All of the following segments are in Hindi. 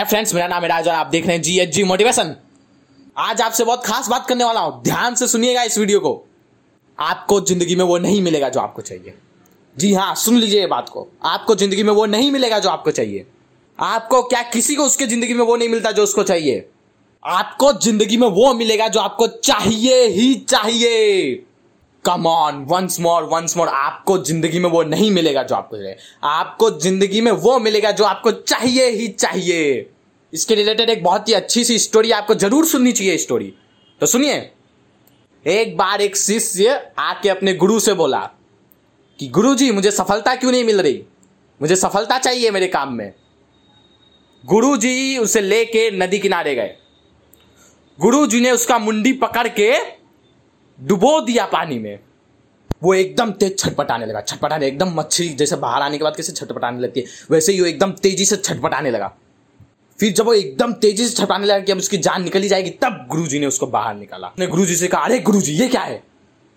है फ्रेंड्स मेरा नाम है और आप देख रहे हैं जी एच जी मोटिवेशन आज आपसे बहुत खास बात करने वाला हूँ। ध्यान से सुनिएगा इस वीडियो को। आपको ज़िंदगी में वो नहीं मिलेगा जो आपको चाहिए। जी हाँ सुन लीजिए ये बात को। आपको ज़िंदगी में वो नहीं मिलेगा जो आपको चाहिए। आपको क्या किसी को उसके ज़िंदगी में वो नहीं मिलता जो उसको चाहिए? आपको ज़िंदगी में वो मिलेगा जो आपको चाहिए ही चाहिए। Come on once more once more आपको ज़िंदगी में वो नहीं मिलेगा जो आपको चाहिए। आपको ज़िंदगी में वो मिलेगा जो आपको चाहिए ही चाहिए। इसके रिलेटेड एक बहुत ही अच्छी सी स्टोरी आपको ज़रूर सुननी चाहिए स्टोरी तो सुनिए। एक बार एक शिष्य आके अपने गुरु से बोला कि गुरु जी मुझे सफलता क्यों नहीं मिल रही? मुझे सफलता चाहिए मेरे काम में। गुरु जी उसे लेके नदी किनारे गए। गुरु जी ने उसका मुंडी पकड़ के डुबो दिया पानी में। वो एकदम तेज छटपटाने लगा, छटपटाने, एकदम मछली जैसे बाहर आने के बाद कैसे छटपटाने लगती है। वैसे ही वो एकदम तेज़ी से छटपटाने लगा। फिर जब वो एकदम तेज़ी से छटपटाने लगा कि अब उसकी जान निकली जाएगी, तब गुरुजी ने उसको बाहर निकाला। उसने गुरुजी से कहा, अरे गुरुजी, ये क्या है?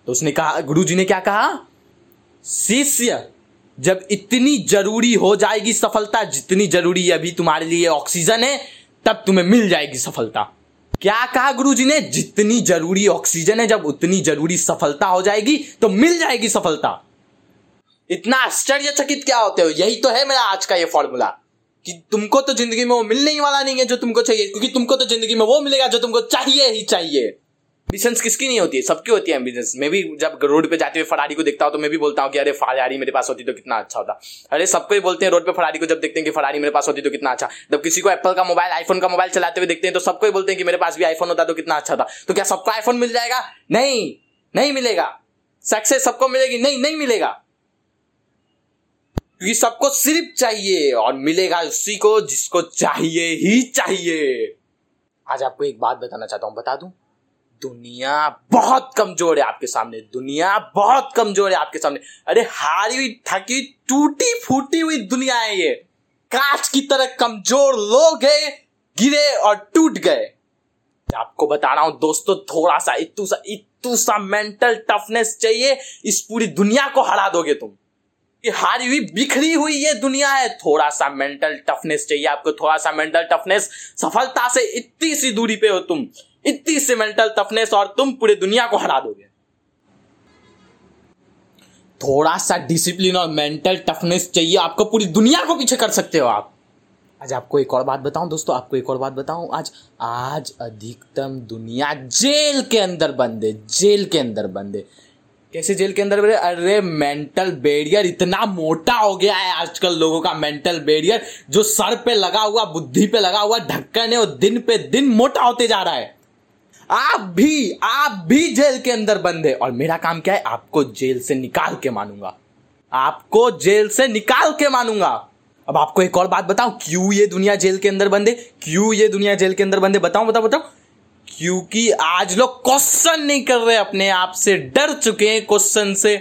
तो उसने कहा, गुरुजी ने क्या कहा? शिष्य, जब इतनी ज़रूरी हो जाएगी सफलता, जितनी ज़रूरी अभी तुम्हारे लिए ऑक्सीजन है, तब तुम्हें मिल जाएगी सफलता। क्या कहा गुरुजी ने? जितनी ज़रूरी ऑक्सीजन है, जब उतनी ज़रूरी सफलता हो जाएगी तो मिल जाएगी सफलता। इतना आश्चर्यचकित क्या होते हो? यही तो है मेरा आज का ये फॉर्मूला कि तुमको तो ज़िंदगी में वो मिलने ही वाला नहीं है जो तुमको चाहिए, क्योंकि तुमको तो ज़िंदगी में वो मिलेगा जो तुमको चाहिए ही चाहिए। एम्बिशंस किसकी नहीं होती? है सबकी होती है एम्बिशंस मैं भी जब रोड पे जाते हुए फरारी को देखता हूँ तो मैं भी बोलता हूँ कि अरे फरारी मेरे पास होती तो कितना अच्छा होता। अरे सबको ही बोलते हैं रोड पे फरारी को जब देखते हैं कि फरारी मेरे पास होती तो कितना अच्छा। जब किसी को एप्पल का मोबाइल आईफोन का मोबाइल चलाते हुए देखते हैं तो सबको ही बोलते हैं कि मेरे पास भी आईफोन होता तो कितना अच्छा था। तो क्या सबको आईफोन मिल जाएगा? नहीं नहीं मिलेगा। सक्सेस सबको मिलेगी? नहीं नहीं मिलेगा। क्योंकि सबको सिर्फ़ चाहिए और मिलेगा उसी को जिसको चाहिए ही चाहिए। आज आपको एक बात बताना चाहता हूँ, बता दूँ? दुनिया बहुत कमज़ोर है आपके सामने, दुनिया बहुत कमज़ोर है आपके सामने। अरे, हारी हुई, थकी टूटी फूटी हुई दुनिया है ये। कांच की तरह कमज़ोर लोग है, गिरे और टूट गए। आपको बता रहा हूँ, दोस्तों थोड़ा सा इतू सा इतू सा मेंटल टफनेस चाहिए, इस पूरी दुनिया को हरा दोगे तुम। कि हारी हुई, बिखरी हुई ये दुनिया है थोड़ा सा मेंटल टफनेस चाहिए आपको थोड़ा सा मेंटल टफनेस सफलता से इतनी सी दूरी पे हो तुम। इतनी सी मेंटल टफनेस और तुम पूरी दुनिया को हरा दोगे। थोड़ा सा डिसिप्लिन और मेंटल टफनेस चाहिए, आपको पूरी दुनिया को पीछे कर सकते हो आप। आज आपको एक और बात बताऊँ, दोस्तों, आपको एक और बात बताऊँ। आज आज अधिकतम दुनिया जेल के अंदर बंद, जेल के अंदर बंद। कैसे जेल के अंदर बंद? अरे मेंटल बैरियर इतना मोटा हो गया है आजकल लोगों का मेंटल बैरियर जो सर पे लगा हुआ, बुद्धि पे लगा हुआ, ढक्कन है, वो दिन पे दिन मोटा होते जा रहा है। आप भी आप भी जेल के अंदर बंद है। और मेरा काम क्या है? आपको जेल से निकाल के मानूँगा। आपको जेल से निकाल के मानूँगा। अब आपको एक और बात बताऊँ, क्यों ये दुनिया जेल के अंदर बंद है? क्यों ये दुनिया जेल के अंदर बंद है? बताऊँ बताओ बताओ क्योंकि आज लोग क्वेश्चन नहीं कर रहे, अपने आप से डर चुके हैं क्वेश्चन से।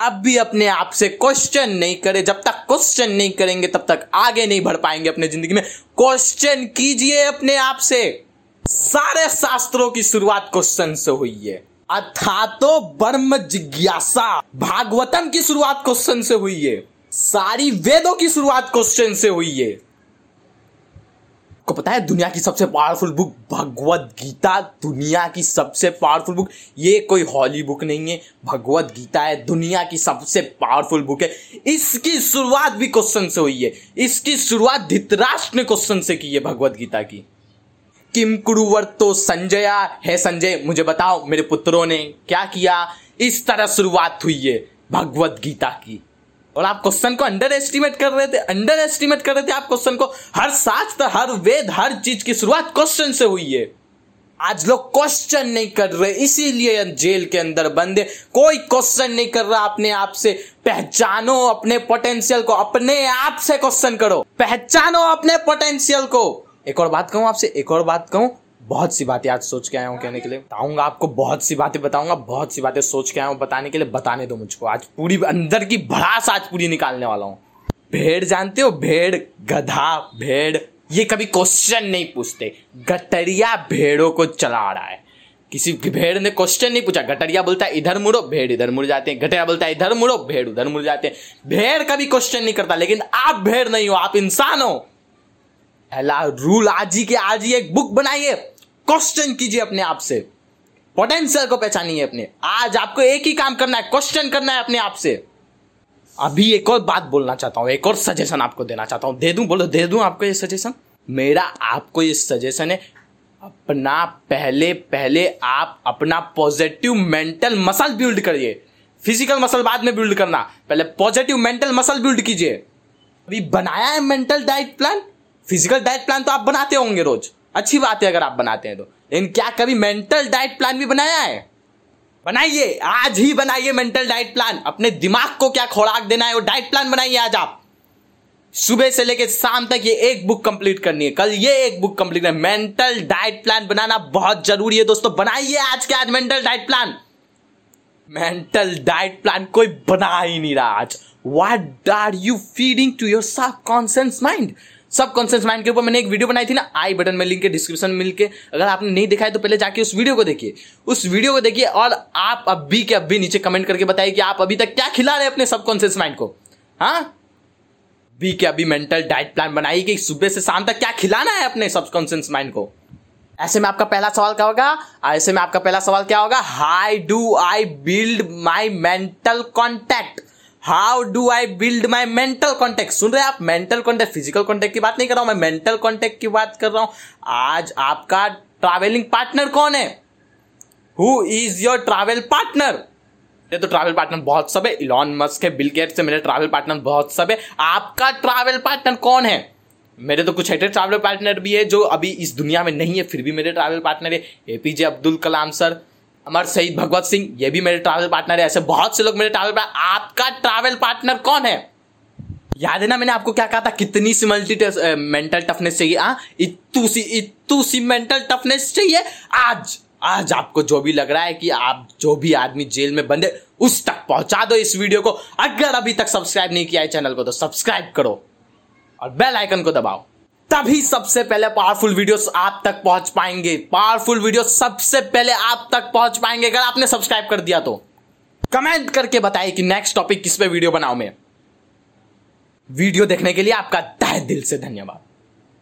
अब भी अपने आप से क्वेश्चन नहीं करे। जब तक क्वेश्चन नहीं करेंगे, तब तक आगे नहीं बढ़ पाएँगे अपने ज़िंदगी में। क्वेश्चन कीजिए अपने आप से। सारे शास्त्रों की शुरुआत क्वेश्चन से हुई है। अथा तो ब्रह्म जिज्ञासा भागवतम की शुरुआत क्वेश्चन से हुई है। सारी वेदों की शुरुआत क्वेश्चन से हुई है। को पता है दुनिया की सबसे पावरफुल बुक भगवत गीता? दुनिया की सबसे पावरफुल बुक ये कोई हॉली बुक नहीं है। भगवत गीता है, दुनिया की सबसे पावरफुल बुक है। इसकी शुरुआत भी क्वेश्चन से हुई है। इसकी शुरुआत धृतराष्ट्र ने क्वेश्चन से की है भगवत गीता की। किम कुरुवर्तो संजया? है संजय, मुझे बताओ, मेरे पुत्रों ने क्या किया? इस तरह शुरुआत हुई है भगवत गीता की। और आप क्वेश्चन को अंडर एस्टिमेट कर रहे थे अंडर एस्टिमेट कर रहे थे आप क्वेश्चन को। हर शास्त्र हर वेद, हर चीज़ की शुरुआत क्वेश्चन से हुई है आज लोग क्वेश्चन नहीं कर रहे, इसीलिए जेल के अंदर बंद कोई क्वेश्चन नहीं कर रहा अपने आप से। पहचानो अपने पोटेंशियल को, अपने आप से क्वेश्चन करो। पहचानो अपने पोटेंशियल को। एक और बात कहूँ आपसे, एक और बात कहूँ, बहुत सी बातें आज सोच के आया हूँ कहने के लिए। बताऊँगा आपको, बहुत सी बातें बताऊँगा, बहुत सी बातें सोच के आया हूँ बताने के लिए, बताने दो मुझको। आज पूरी, अंदर की भड़ास आज पूरी निकालने वाला हूँ। भेड़ जानते हो? भेड़, गधा, भेड़, ये कभी क्वेश्चन नहीं पूछते। गटरिया भेड़ों को चला रहा है। किसी भेड़ ने क्वेश्चन नहीं पूछा। गटरिया बोलता है, इधर मुड़ो। भेड़ इधर मुड़ जाते हैं। गटरिया बोलता है, इधर मुड़ो। भेड़ उधर मुड़ जाते हैं। भेड़ कभी क्वेश्चन नहीं करता, लेकिन आप भेड़ नहीं हो, आप इंसान हो। रूल आज ही के आज ही एक बुक बनाइए। क्वेश्चन कीजिए अपने आप से। पोटेंशियल को पहचानिए अपने। आज आपको एक ही काम करना है क्वेश्चन करना है अपने आप से। अभी एक और बात बोलना चाहता हूँ, एक और सजेशन आपको देना चाहता हूँ। दे दूँ, बोलो, दे दूँ आपको ये सजेशन मेरा, आपको ये सजेशन है, अपना पहले पहले आप अपना पॉजिटिव मेंटल मसल बिल्ड करिए। फ़िज़िकल मसल बाद में बिल्ड करना। पहले पॉजिटिव मेंटल मसल बिल्ड कीजिए। अभी बनाया है mental diet plan physical diet plan तो आप बनाते होंगे रोज। अच्छी बात है अगर आप बनाते हैं तो। लेकिन क्या कभी मेंटल डाइट प्लान भी बनाया है? बनाइए, आज ही बनाइए मेंटल डाइट प्लान अपने दिमाग को क्या खुराक देना है, वो डाइट प्लान बनाइए आज आप। सुबह से लेकर शाम तक ये एक बुक कंप्लीट करनी है। कल ये एक बुक कंप्लीट है। मेंटल डाइट प्लान बनाना बहुत ज़रूरी है दोस्तों। बनाइए आज के आज mental diet plan mental diet plan कोई बना ही नहीं रहा आज। What are you feeding to your subconscious mind subconscious mind के ऊपर मैंने एक वीडियो बनाई थी ना आई बटन में लिंक के डिस्क्रिप्शन में मिलके। अगर आपने नहीं दिखाया तो पहले जाके उस वीडियो को देखिए। उस वीडियो को देखिए और आप अभी के अभी नीचे कमेंट करके बताइए कि आप अभी तक क्या खिला रहे अपने सबकॉन्शियस माइंड को। हाँ? अभी के अभी मेंटल डाइट प्लान बनाइए कि सुबह से शाम तक क्या खिलाना है अपने सबकॉन्शियस माइंड को। ऐसे में आपका पहला सवाल क्या होगा? ऐसे में आपका पहला सवाल क्या होगा? How do I build my mental contact how do I build my mental contact सुन रहे हैं आप? मेंटल कॉन्टेक्ट फ़िज़िकल कॉन्टेक्ट की बात नहीं कर रहा हूँ मैं। मेंटल कॉन्टेक्ट की बात कर रहा हूँ। आज आपका ट्रैवलिंग पार्टनर कौन है? Who is your travel partner मेरे तो ट्रैवल पार्टनर बहुत सब है। इलॉन मस्क है बिल गेट्स से मेरे ट्रैवल पार्टनर बहुत सब है। आपका ट्रैवल पार्टनर कौन है? मेरे तो कुछ ऐसे ट्रैवल पार्टनर भी है, जो अभी इस दुनिया में नहीं है, फिर भी मेरे ट्रैवल पार्टनर है। एपीजे अब्दुल कलाम सर अमर शहीद भगवत सिंह, ये भी मेरे ट्रैवल पार्टनर है। ऐसे बहुत से लोग मेरे ट्रैवल पार्टनर आपका ट्रैवल पार्टनर कौन है? याद है ना मैंने आपको क्या कहा था? कितनी सी मल्टी मेंटल टफनेस चाहिए हाँ? इतू सी इतू सी मेंटल टफनेस चाहिए। आज आज आपको जो भी लग रहा है कि आप जो भी आदमी जेल में बंदे, उस तक पहुँचा दो इस वीडियो को। अगर अभी तक सब्सक्राइब नहीं किया है चैनल को तो सब्सक्राइब करो और बेल आइकन को दबाओ। तभी सबसे पहले पावरफुल वीडियोस आप तक पहुँच पाएँगे। पावरफुल वीडियो सबसे पहले आप तक पहुँच पाएँगे, अगर आपने सब्सक्राइब कर दिया तो। कमेंट करके बताइए कि नेक्स्ट टॉपिक किस पे वीडियो बनाऊँ मैं। वीडियो देखने के लिए आपका तहे दिल से धन्यवाद।